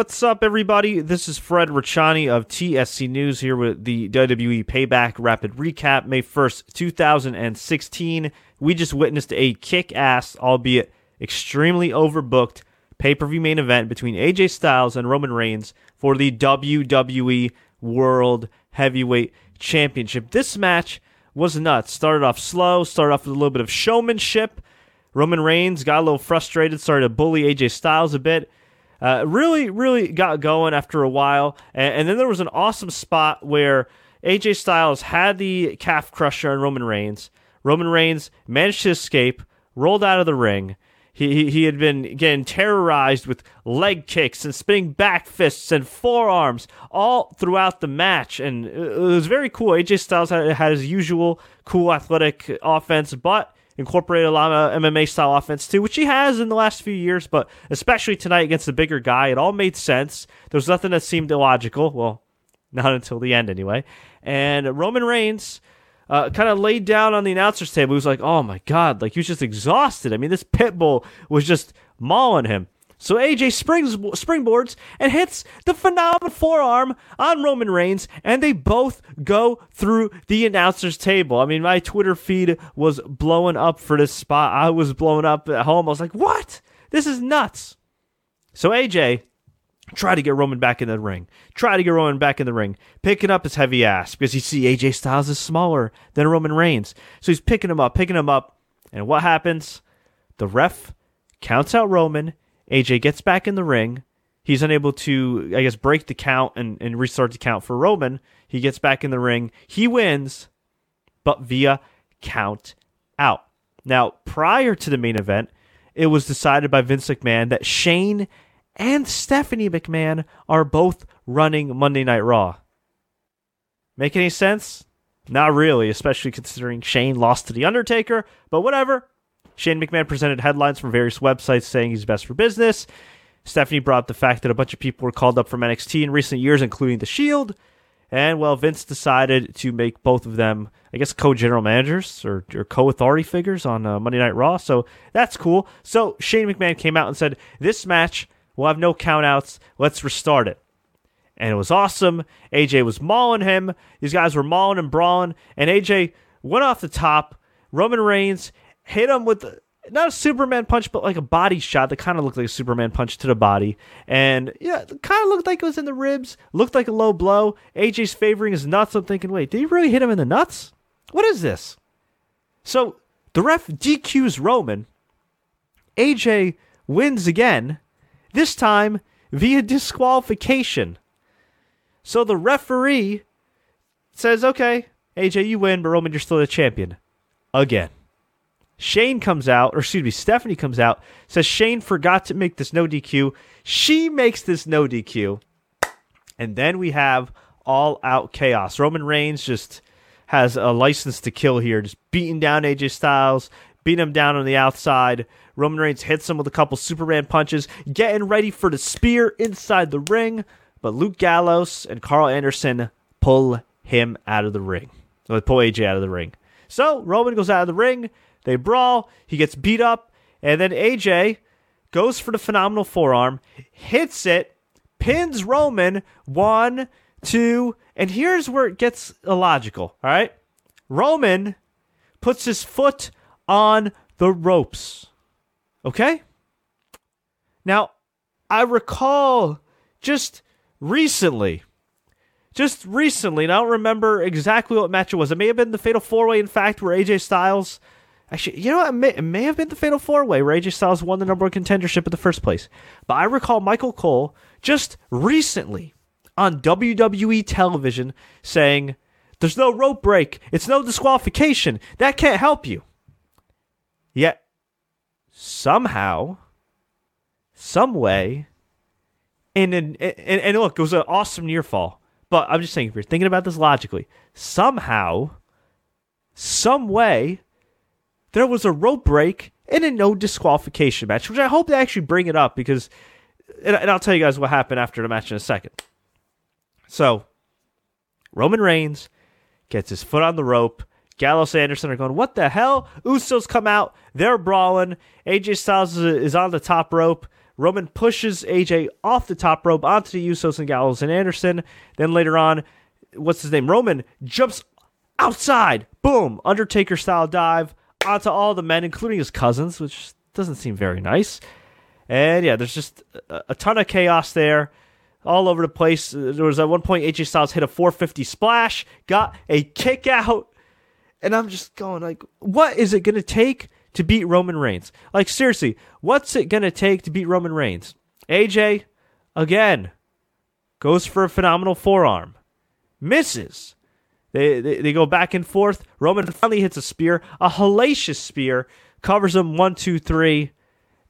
what's up, everybody? This is Fred Ricciani of TSC News here with the WWE Payback Rapid Recap, May 1st, 2016. We just witnessed a kick ass, albeit extremely overbooked, pay per view main event between AJ Styles and Roman Reigns for the WWE World Heavyweight Championship. This match was nuts. Started off slow, started off with a little bit of showmanship. Roman Reigns got a little frustrated, started to bully AJ Styles a bit. Uh, really, really got going after a while. And, and, then there was an awesome spot where AJ Styles had the calf crusher on Roman Reigns. Roman Reigns managed to escape, rolled out of the ring. He, he, he had been getting terrorized with leg kicks and spinning back fists and forearms all throughout the match. And it was very cool. AJ Styles had, had his usual cool athletic offense, but incorporated a lot of MMA style offense too, which he has in the last few years, but especially tonight against the bigger guy, it all made sense. There was nothing that seemed illogical. Well, not until the end anyway. And Roman Reigns uh, kind of laid down on the announcer's table. He was like, oh my God, like he was just exhausted. I mean, this pit bull was just mauling him. So AJ springs springboards and hits the phenomenal forearm on Roman Reigns, and they both go through the announcer's table. I mean, my Twitter feed was blowing up for this spot. I was blowing up at home. I was like, "What? This is nuts!" So AJ try to get Roman back in the ring. Try to get Roman back in the ring, picking up his heavy ass because you see AJ Styles is smaller than Roman Reigns. So he's picking him up, picking him up, and what happens? The ref counts out Roman AJ gets back in the ring. He's unable to, I guess, break the count and, and restart the count for Roman. He gets back in the ring. He wins, but via count out. Now, prior to the main event, it was decided by Vince McMahon that Shane and Stephanie McMahon are both running Monday Night Raw. Make any sense? Not really, especially considering Shane lost to The Undertaker, but whatever. Shane McMahon presented headlines from various websites saying he's best for business. Stephanie brought up the fact that a bunch of people were called up from NXT in recent years, including The Shield. And well, Vince decided to make both of them, I guess, co-general managers or, or co-authority figures on uh, Monday Night Raw. So that's cool. So Shane McMahon came out and said, "This match will have no countouts. Let's restart it." And it was awesome. AJ was mauling him. These guys were mauling and brawling, and AJ went off the top. Roman Reigns hit him with not a Superman punch, but like a body shot that kind of looked like a Superman punch to the body. And yeah, kind of looked like it was in the ribs, looked like a low blow. AJ's favoring his nuts. I'm thinking, wait, did he really hit him in the nuts? What is this? So the ref DQs Roman. AJ wins again, this time via disqualification. So the referee says, okay, AJ, you win, but Roman, you're still the champion. Again. Shane comes out, or excuse me, Stephanie comes out, says Shane forgot to make this no DQ. She makes this no DQ. And then we have all out chaos. Roman Reigns just has a license to kill here, just beating down AJ Styles, beating him down on the outside. Roman Reigns hits him with a couple Superman punches, getting ready for the spear inside the ring. But Luke Gallows and Carl Anderson pull him out of the ring. They pull AJ out of the ring. So Roman goes out of the ring. They brawl. He gets beat up. And then AJ goes for the phenomenal forearm, hits it, pins Roman. One, two. And here's where it gets illogical. All right. Roman puts his foot on the ropes. Okay? Now, I recall just recently, just recently, and I don't remember exactly what match it was. It may have been the Fatal Four Way, in fact, where AJ Styles Actually, you know what? It may, it may have been the Fatal Four Way where AJ Styles won the number one contendership in the first place. But I recall Michael Cole just recently on WWE television saying, There's no rope break. It's no disqualification. That can't help you. Yet, somehow, some way, and, and, and, and look, it was an awesome near fall. But I'm just saying, if you're thinking about this logically, somehow, some way, there was a rope break and a no disqualification match, which I hope they actually bring it up because, and, and I'll tell you guys what happened after the match in a second. So, Roman Reigns gets his foot on the rope. Gallows and Anderson are going, what the hell? Usos come out. They're brawling. AJ Styles is, on the top rope. Roman pushes AJ off the top rope onto the Usos and Gallows and Anderson. Then later on, what's his name? Roman jumps outside. Boom. Undertaker style dive onto all the men, including his cousins, which doesn't seem very nice. And yeah, there's just a, a ton of chaos there all over the place. There was at one point AJ Styles hit a 450 splash, got a kick out, and I'm just going like, what is it going to take to beat Roman Reigns? Like seriously, what's it going to take to beat Roman Reigns? AJ again goes for a phenomenal forearm, misses. They, they, they go back and forth. Roman finally hits a spear, a hellacious spear, covers him one, two, three,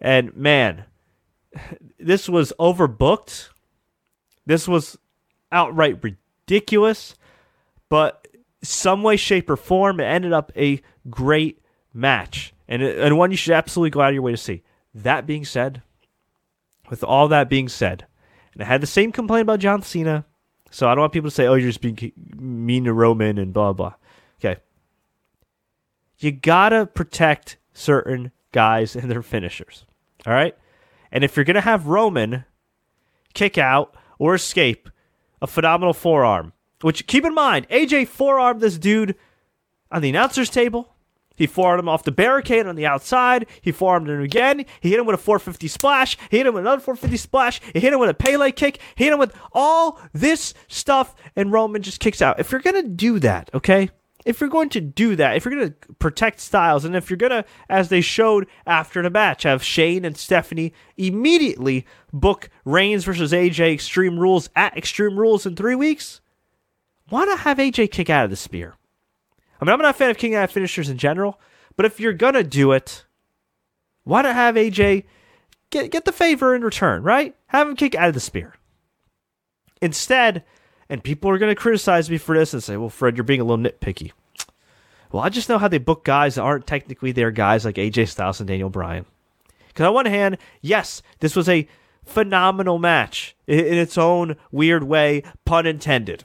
and man, this was overbooked. This was outright ridiculous, but some way, shape, or form, it ended up a great match and and one you should absolutely go out of your way to see. That being said, with all that being said, and I had the same complaint about John Cena, so I don't want people to say, "Oh, you're just being mean to Roman" and blah blah. Okay, you gotta protect certain guys and their finishers. All right, and if you're gonna have Roman kick out or escape a phenomenal forearm, which keep in mind, AJ forearmed this dude on the announcer's table. He forearmed him off the barricade on the outside. He forearmed him again. He hit him with a 450 splash. He hit him with another 450 splash. He hit him with a Pele kick. He hit him with all this stuff, and Roman just kicks out. If you're to do that, okay? If you're going to do that, if you're going to protect Styles, and if you're going to, as they showed after the match, have Shane and Stephanie immediately book Reigns versus AJ Extreme Rules at Extreme Rules in three weeks, why not have AJ kick out of the spear? I mean, I'm not a fan of King out finishers in general, but if you're gonna do it, why not have AJ get get the favor in return, right? Have him kick out of the spear. Instead, and people are gonna criticize me for this and say, "Well, Fred, you're being a little nitpicky." Well, I just know how they book guys that aren't technically their guys, like AJ Styles and Daniel Bryan. Because on one hand, yes, this was a phenomenal match in its own weird way, pun intended.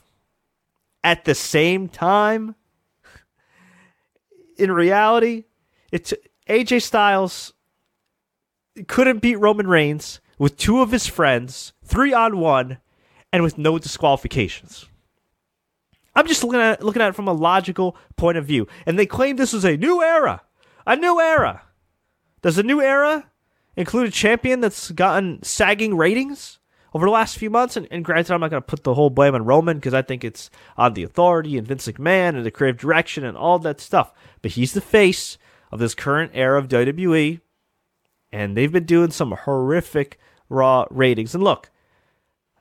At the same time, in reality, it's AJ Styles couldn't beat Roman Reigns with two of his friends, three on one, and with no disqualifications. I'm just looking at looking at it from a logical point of view. And they claim this was a new era. A new era. Does a new era include a champion that's gotten sagging ratings? Over the last few months. And, and granted, I'm not going to put the whole blame on Roman because I think it's on the authority and Vince McMahon and the creative direction and all that stuff. But he's the face of this current era of WWE. And they've been doing some horrific Raw ratings. And look,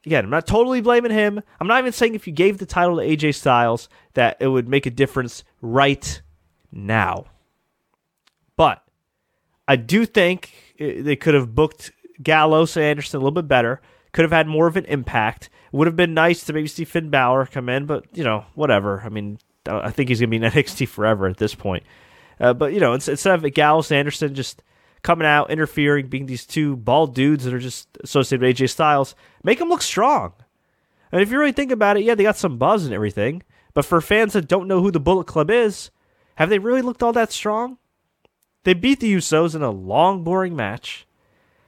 again, I'm not totally blaming him. I'm not even saying if you gave the title to AJ Styles that it would make a difference right now. But I do think eh, they could have booked Gallows and Anderson a little bit better could have had more of an impact. Would have been nice to maybe see Finn Balor come in, but you know, whatever. I mean, I think he's gonna be in NXT forever at this point. Uh, but you know, instead of Gallows Anderson just coming out, interfering, being these two bald dudes that are just associated with AJ Styles, make them look strong. And if you really think about it, yeah, they got some buzz and everything. But for fans that don't know who the Bullet Club is, have they really looked all that strong? They beat the Usos in a long, boring match.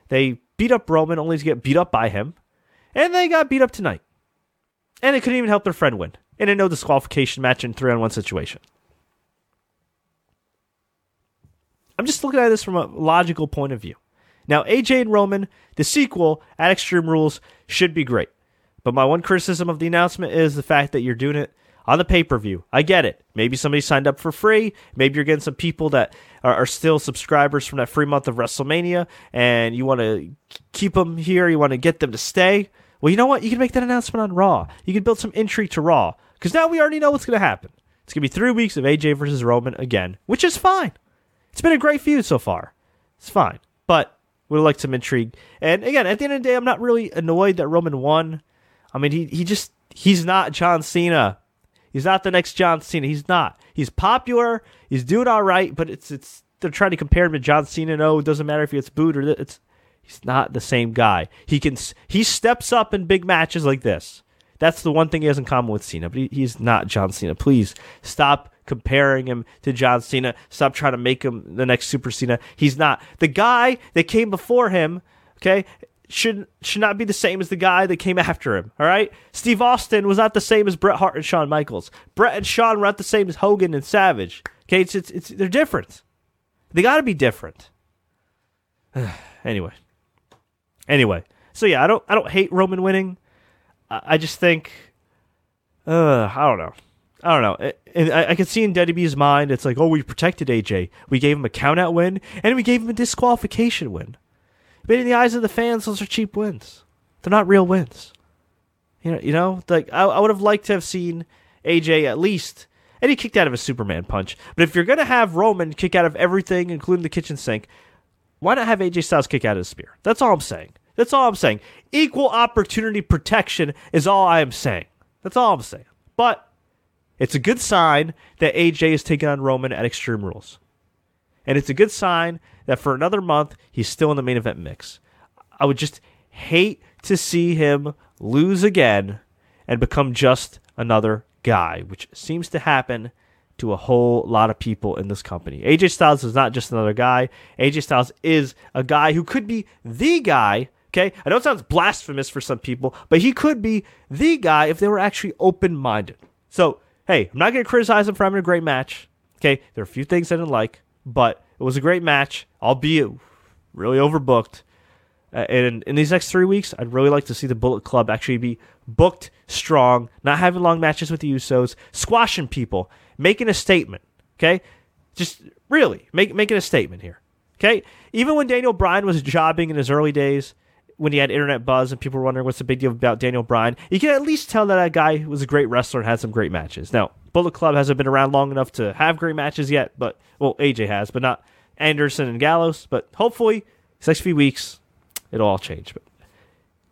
They beat up Roman only to get beat up by him. And they got beat up tonight. And they couldn't even help their friend win in a no disqualification match in three on one situation. I'm just looking at this from a logical point of view. Now, AJ and Roman, the sequel at Extreme Rules, should be great. But my one criticism of the announcement is the fact that you're doing it on the pay per view. I get it. Maybe somebody signed up for free. Maybe you're getting some people that are, are still subscribers from that free month of WrestleMania, and you want to keep them here. You want to get them to stay. Well, you know what? You can make that announcement on Raw. You can build some intrigue to Raw because now we already know what's going to happen. It's going to be three weeks of AJ versus Roman again, which is fine. It's been a great feud so far. It's fine, but would like some intrigue. And again, at the end of the day, I'm not really annoyed that Roman won. I mean, he he just he's not John Cena. He's not the next John Cena. He's not. He's popular. He's doing all right, but it's it's they're trying to compare him to John Cena. No, it doesn't matter if he gets booed or it's he's not the same guy. He can he steps up in big matches like this. That's the one thing he has in common with Cena, but he, he's not John Cena. Please stop comparing him to John Cena. Stop trying to make him the next Super Cena. He's not. The guy that came before him Okay, should should not be the same as the guy that came after him. All right, Steve Austin was not the same as Bret Hart and Shawn Michaels. Bret and Shawn were not the same as Hogan and Savage. Okay, it's it's, it's they're different. They got to be different. anyway, anyway, so yeah, I don't I don't hate Roman winning. I, I just think, uh, I don't know. I don't know. And I, can see in WWE's mind, it's like, oh, we protected AJ. We gave him a countout win, and we gave him a disqualification win. But in the eyes of the fans, those are cheap wins. They're not real wins. You know, you know, like I, I would have liked to have seen AJ at least, and he kicked out of a Superman punch. But if you're gonna have Roman kick out of everything, including the kitchen sink, why not have AJ Styles kick out of the spear? That's all I'm saying. That's all I'm saying. Equal opportunity protection is all I am saying. That's all I'm saying. But it's a good sign that AJ is taking on Roman at Extreme Rules. And it's a good sign that for another month, he's still in the main event mix. I would just hate to see him lose again and become just another guy, which seems to happen to a whole lot of people in this company. AJ Styles is not just another guy. AJ Styles is a guy who could be the guy. Okay, I know it sounds blasphemous for some people, but he could be the guy if they were actually open minded. So hey, I'm not going to criticize him for having a great match. Okay, there are a few things I didn't like, but it was a great match, albeit really overbooked. Uh, and in these next three weeks, I'd really like to see the Bullet Club actually be booked strong, not having long matches with the Usos, squashing people, making a statement. Okay, just really make, making a statement here. Okay, even when Daniel Bryan was jobbing in his early days, when he had internet buzz and people were wondering what's the big deal about Daniel Bryan, you can at least tell that that guy was a great wrestler and had some great matches. Now, Bullet Club hasn't been around long enough to have great matches yet, but well, AJ has, but not Anderson and Gallows. But hopefully, next few weeks, it'll all change. But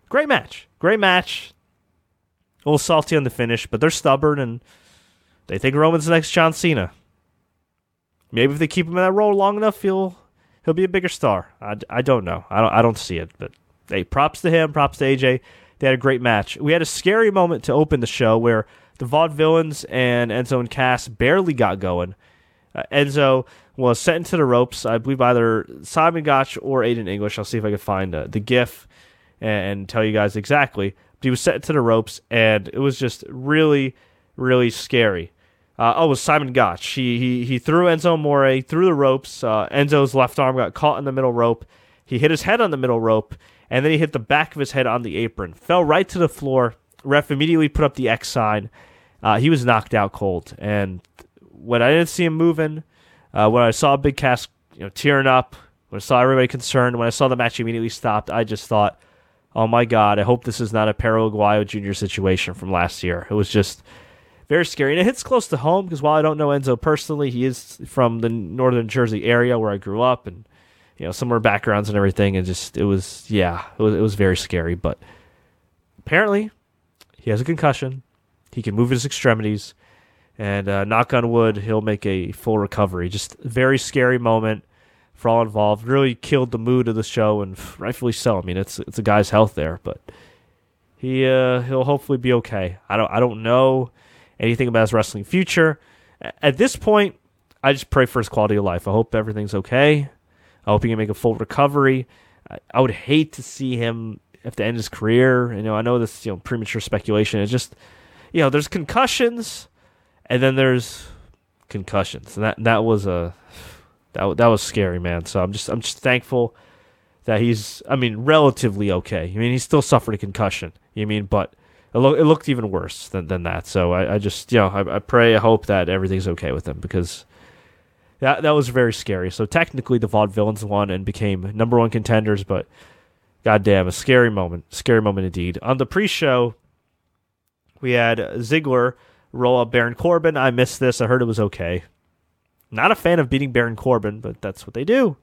great match, great match. A little salty on the finish, but they're stubborn and they think Roman's the next John Cena. Maybe if they keep him in that role long enough, he'll he'll be a bigger star. I, I don't know. I don't I don't see it, but hey, props to him, props to AJ. They had a great match. We had a scary moment to open the show where the Vaudevillains and Enzo and Cass barely got going. Uh, Enzo was sent into the ropes, I believe either Simon Gotch or Aiden English. I'll see if I can find uh, the GIF and, tell you guys exactly. But he was sent into the ropes, and it was just really, really scary. Uh, oh, it was Simon Gotch. He, he, he threw Enzo Amore through the ropes. Uh, Enzo's left arm got caught in the middle rope. He hit his head on the middle rope, and then he hit the back of his head on the apron. Fell right to the floor. Ref immediately put up the X sign. Uh, he was knocked out cold. And when I didn't see him moving, uh, when I saw Big Cass you know, tearing up, when I saw everybody concerned, when I saw the match immediately stopped, I just thought, oh my God, I hope this is not a Perro Aguayo Jr. situation from last year. It was just very scary. And it hits close to home because while I don't know Enzo personally, he is from the northern Jersey area where I grew up. And you know, similar backgrounds and everything. And just, it was, yeah, it was, it was very scary. But apparently, he has a concussion. He can move his extremities. And uh, knock on wood, he'll make a full recovery. Just very scary moment for all involved. Really killed the mood of the show, and rightfully so. I mean, it's it's a guy's health there, but he uh, he'll hopefully be okay. I don't I don't know anything about his wrestling future. At this point, I just pray for his quality of life. I hope everything's okay. I hope he can make a full recovery. I, I would hate to see him have to end his career. You know, I know this you know premature speculation. It's just you know, there's concussions, and then there's concussions, and that that was a that that was scary, man. So I'm just I'm just thankful that he's I mean relatively okay. I mean he still suffered a concussion. You mean, but it, lo- it looked even worse than than that. So I, I just you know I, I pray I hope that everything's okay with him because that that was very scary. So technically, the Vaudevillains won and became number one contenders, but goddamn, a scary moment, scary moment indeed. On the pre-show, we had Ziggler roll up Baron Corbin. I missed this. I heard it was okay. Not a fan of beating Baron Corbin, but that's what they do.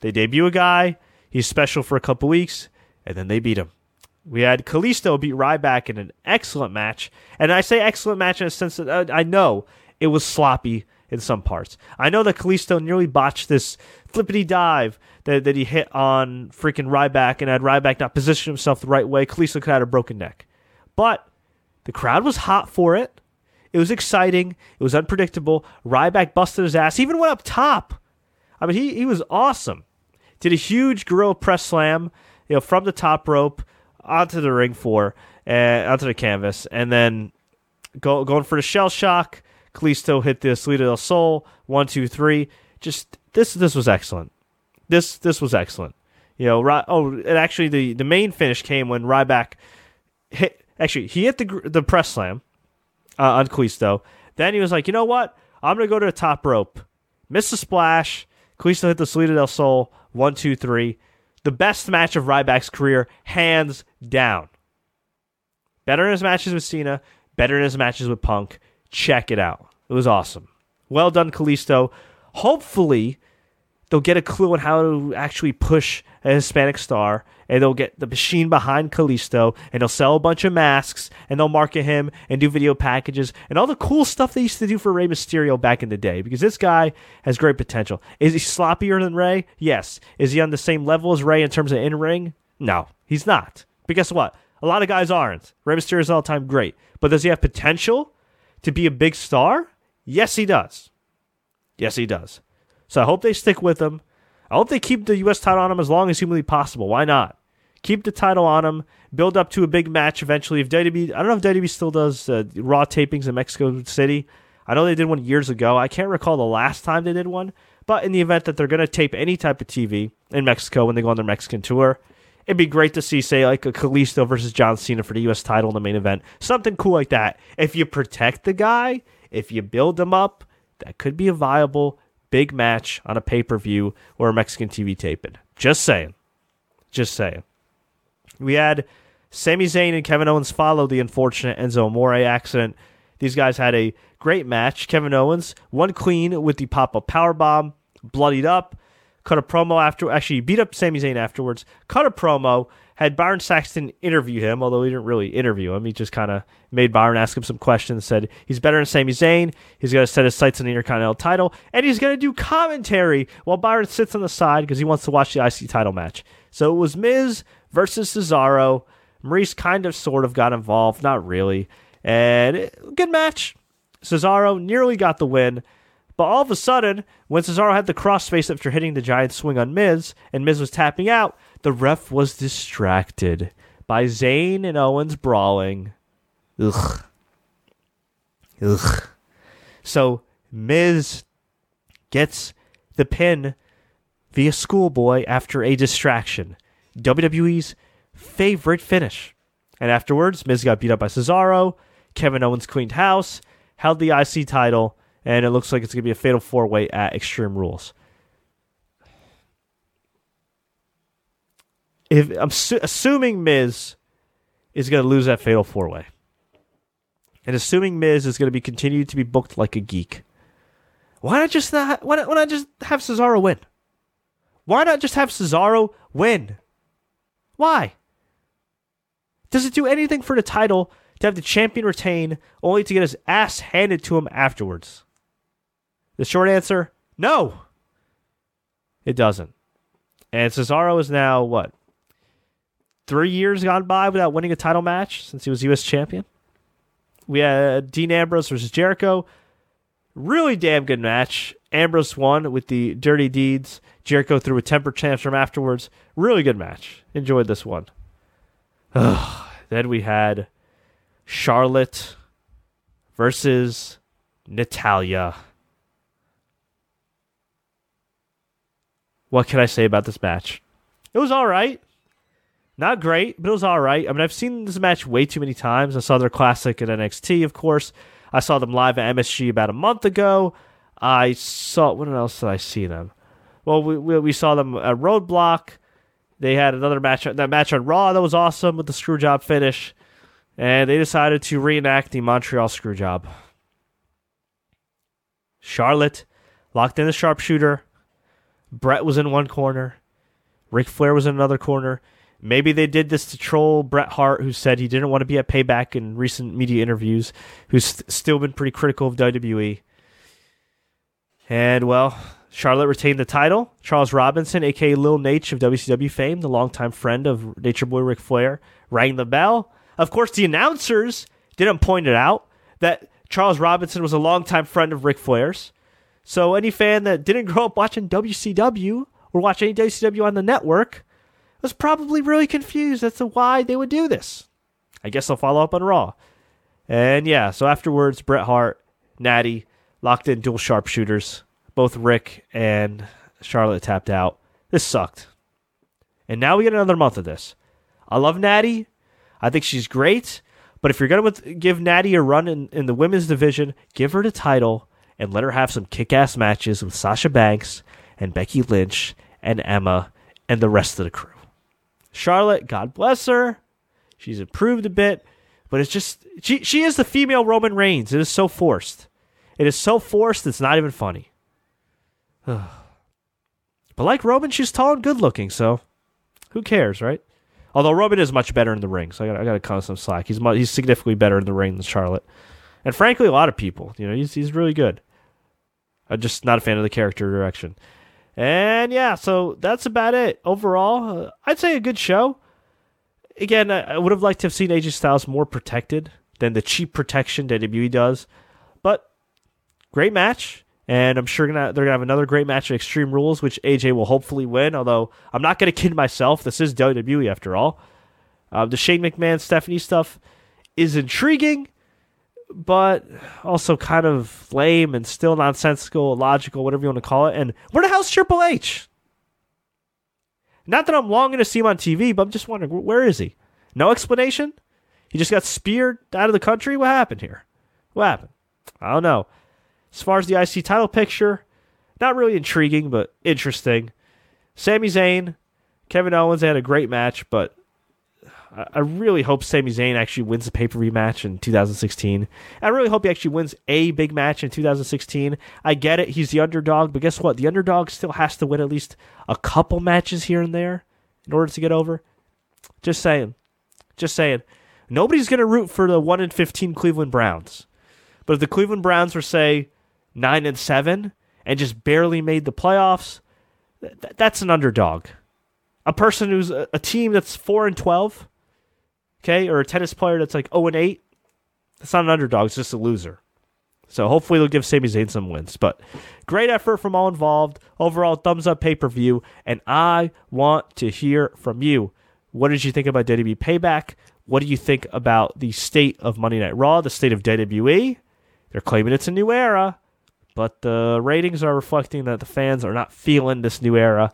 They debut a guy, he's special for a couple weeks, and then they beat him. We had Kalisto beat Ryback in an excellent match, and I say excellent match in a sense that uh, I know it was sloppy in some parts. I know that Kalisto nearly botched this flippity dive that, that he hit on freaking Ryback, and had Ryback not positioned himself the right way, Kalisto could have had a broken neck. But the crowd was hot for it. It was exciting. It was unpredictable. Ryback busted his ass. Even went up top. I mean, he, he was awesome. Did a huge gorilla press slam you know, from the top rope onto the ring floor, and onto the canvas, and then go, going for the shell shock. Kalisto hit the Salida del Sol, one, two, three. Just this, this was excellent. This, this was excellent. You know, oh, and actually, the the main finish came when Ryback hit. Actually, he hit the the press slam uh, on Kalisto. Then he was like, you know what? I'm gonna go to the top rope. Missed the splash. Kalisto hit the Salida del Sol. One, two, three. The best match of Ryback's career, hands down. Better in his matches with Cena. Better in his matches with Punk. Check it out. It was awesome. Well done, Kalisto. Hopefully, they'll get a clue on how to actually push a Hispanic star, and they'll get the machine behind Kalisto, and they'll sell a bunch of masks, and they'll market him and do video packages and all the cool stuff they used to do for Rey Mysterio back in the day. Because this guy has great potential. Is he sloppier than Rey? Yes. Is he on the same level as Rey in terms of in ring? No, he's not. But guess what? A lot of guys aren't. Rey Mysterio is all time great, but does he have potential to be a big star? Yes, he does. Yes, he does. So I hope they stick with him. I hope they keep the U.S. title on him as long as humanly possible. Why not? Keep the title on him. Build up to a big match eventually. If WWE, I don't know if WWE still does uh, Raw tapings in Mexico City. I know they did one years ago. I can't recall the last time they did one. But in the event that they're going to tape any type of TV in Mexico when they go on their Mexican tour, it'd be great to see, say, like a Kalisto versus John Cena for the U.S. title in the main event. Something cool like that. If you protect the guy, if you build him up, that could be a viable big match on a pay per view or a Mexican TV taping. Just saying. Just saying. We had Sami Zayn and Kevin Owens follow the unfortunate Enzo Amore accident. These guys had a great match. Kevin Owens won clean with the pop up power bomb, bloodied up, cut a promo after. Actually, beat up Sami Zayn afterwards. Cut a promo had Byron Saxton interview him, although he didn't really interview him. He just kind of made Byron ask him some questions, said he's better than Sami Zayn. He's going to set his sights on the Intercontinental title, and he's going to do commentary while Byron sits on the side because he wants to watch the IC title match. So it was Miz versus Cesaro. Maurice kind of sort of got involved, not really. And it, good match. Cesaro nearly got the win. But all of a sudden, when Cesaro had the crossface after hitting the giant swing on Miz, and Miz was tapping out, the ref was distracted by Zayn and Owens brawling. Ugh. Ugh. So Miz gets the pin via schoolboy after a distraction. WWE's favorite finish. And afterwards, Miz got beat up by Cesaro. Kevin Owens cleaned house, held the IC title, and it looks like it's going to be a fatal four way at Extreme Rules. if I'm su- assuming Miz is going to lose that fatal four way, and assuming Miz is going to be continued to be booked like a geek, why not just not, why not, why not just have Cesaro win? Why not just have Cesaro win? Why? Does it do anything for the title to have the champion retain only to get his ass handed to him afterwards? The short answer no. It doesn't. And Cesaro is now what? three years gone by without winning a title match since he was U.S. champion. We had Dean Ambrose versus Jericho. Really damn good match. Ambrose won with the dirty deeds. Jericho threw a temper tantrum afterwards. Really good match. Enjoyed this one. then we had Charlotte versus Natalya. What can I say about this match? It was all right. Not great, but it was all right. I mean, I've seen this match way too many times. I saw their classic at NXT, of course. I saw them live at MSG about a month ago. I saw what else did I see them? Well, we we, we saw them at Roadblock. They had another match that match on Raw that was awesome with the screwjob finish, and they decided to reenact the Montreal screwjob. Charlotte locked in the sharpshooter. Bret was in one corner. Ric Flair was in another corner. Maybe they did this to troll Bret Hart, who said he didn't want to be at Payback in recent media interviews, who's st- still been pretty critical of WWE. And, well, Charlotte retained the title. Charles Robinson, aka Lil Naitch of WCW fame, the longtime friend of Nature Boy Ric Flair, rang the bell. Of course, the announcers didn't point it out that Charles Robinson was a longtime friend of Ric Flair's. So any fan that didn't grow up watching WCW or watch any WCW on the network was probably really confused as to why they would do this. I guess they'll follow up on Raw. And yeah, so afterwards, Bret Hart, Natty locked in dual sharpshooters. Both Ric and Charlotte tapped out. This sucked. And now we get another month of this. I love Natty. I think she's great. But if you're going to give Natty a run in, in the women's division, give her the title and let her have some kick ass matches with Sasha Banks and Becky Lynch and Emma and the rest of the crew. Charlotte, God bless her. She's improved a bit, but it's just she she is the female Roman Reigns. It is so forced. It is so forced it's not even funny. but like Roman, she's tall and good looking, so who cares, right? Although Roman is much better in the ring, so I got I got to cut some slack. He's he's significantly better in the ring than Charlotte, and frankly, a lot of people. You know, he's he's really good. I'm just not a fan of the character direction. And yeah, so that's about it. Overall, uh, I'd say a good show. Again, I, I would have liked to have seen AJ Styles more protected than the cheap protection that WWE does. But great match. And I'm sure gonna, they're going to have another great match at Extreme Rules, which AJ will hopefully win. Although I'm not going to kid myself. This is WWE after all. Uh, the Shane McMahon Stephanie stuff is intriguing but also kind of lame and still nonsensical, illogical, whatever you want to call it. And where the hell's Triple H? Not that I'm longing to see him on TV, but I'm just wondering where is he? No explanation. He just got speared out of the country. What happened here? What happened? I don't know. As far as the IC title picture, not really intriguing, but interesting. Sami Zayn, Kevin Owens had a great match, but I really hope Sami Zayn actually wins the pay per view match in 2016. I really hope he actually wins a big match in 2016. I get it, he's the underdog, but guess what? The underdog still has to win at least a couple matches here and there in order to get over. Just saying. Just saying. Nobody's going to root for the 1 in 15 Cleveland Browns. But if the Cleveland Browns were, say, 9 and 7 and just barely made the playoffs, th- that's an underdog. A person who's a, a team that's 4 and 12 okay, or a tennis player that's like 0 and 8, that's not an underdog, it's just a loser. So hopefully they'll give Sami Zayn some wins. But great effort from all involved. Overall, thumbs up pay per view. And I want to hear from you. What did you think about WWE Payback? What do you think about the state of Monday Night Raw, the state of WWE? They're claiming it's a new era, but the ratings are reflecting that the fans are not feeling this new era,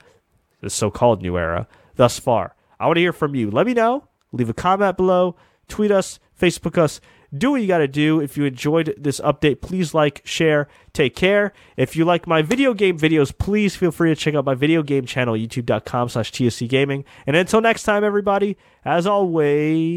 this so called new era, thus far. I want to hear from you. Let me know leave a comment below, tweet us, Facebook us. Do what you got to do. If you enjoyed this update, please like, share, take care. If you like my video game videos, please feel free to check out my video game channel, youtube.com slash TSC Gaming. And until next time, everybody, as always,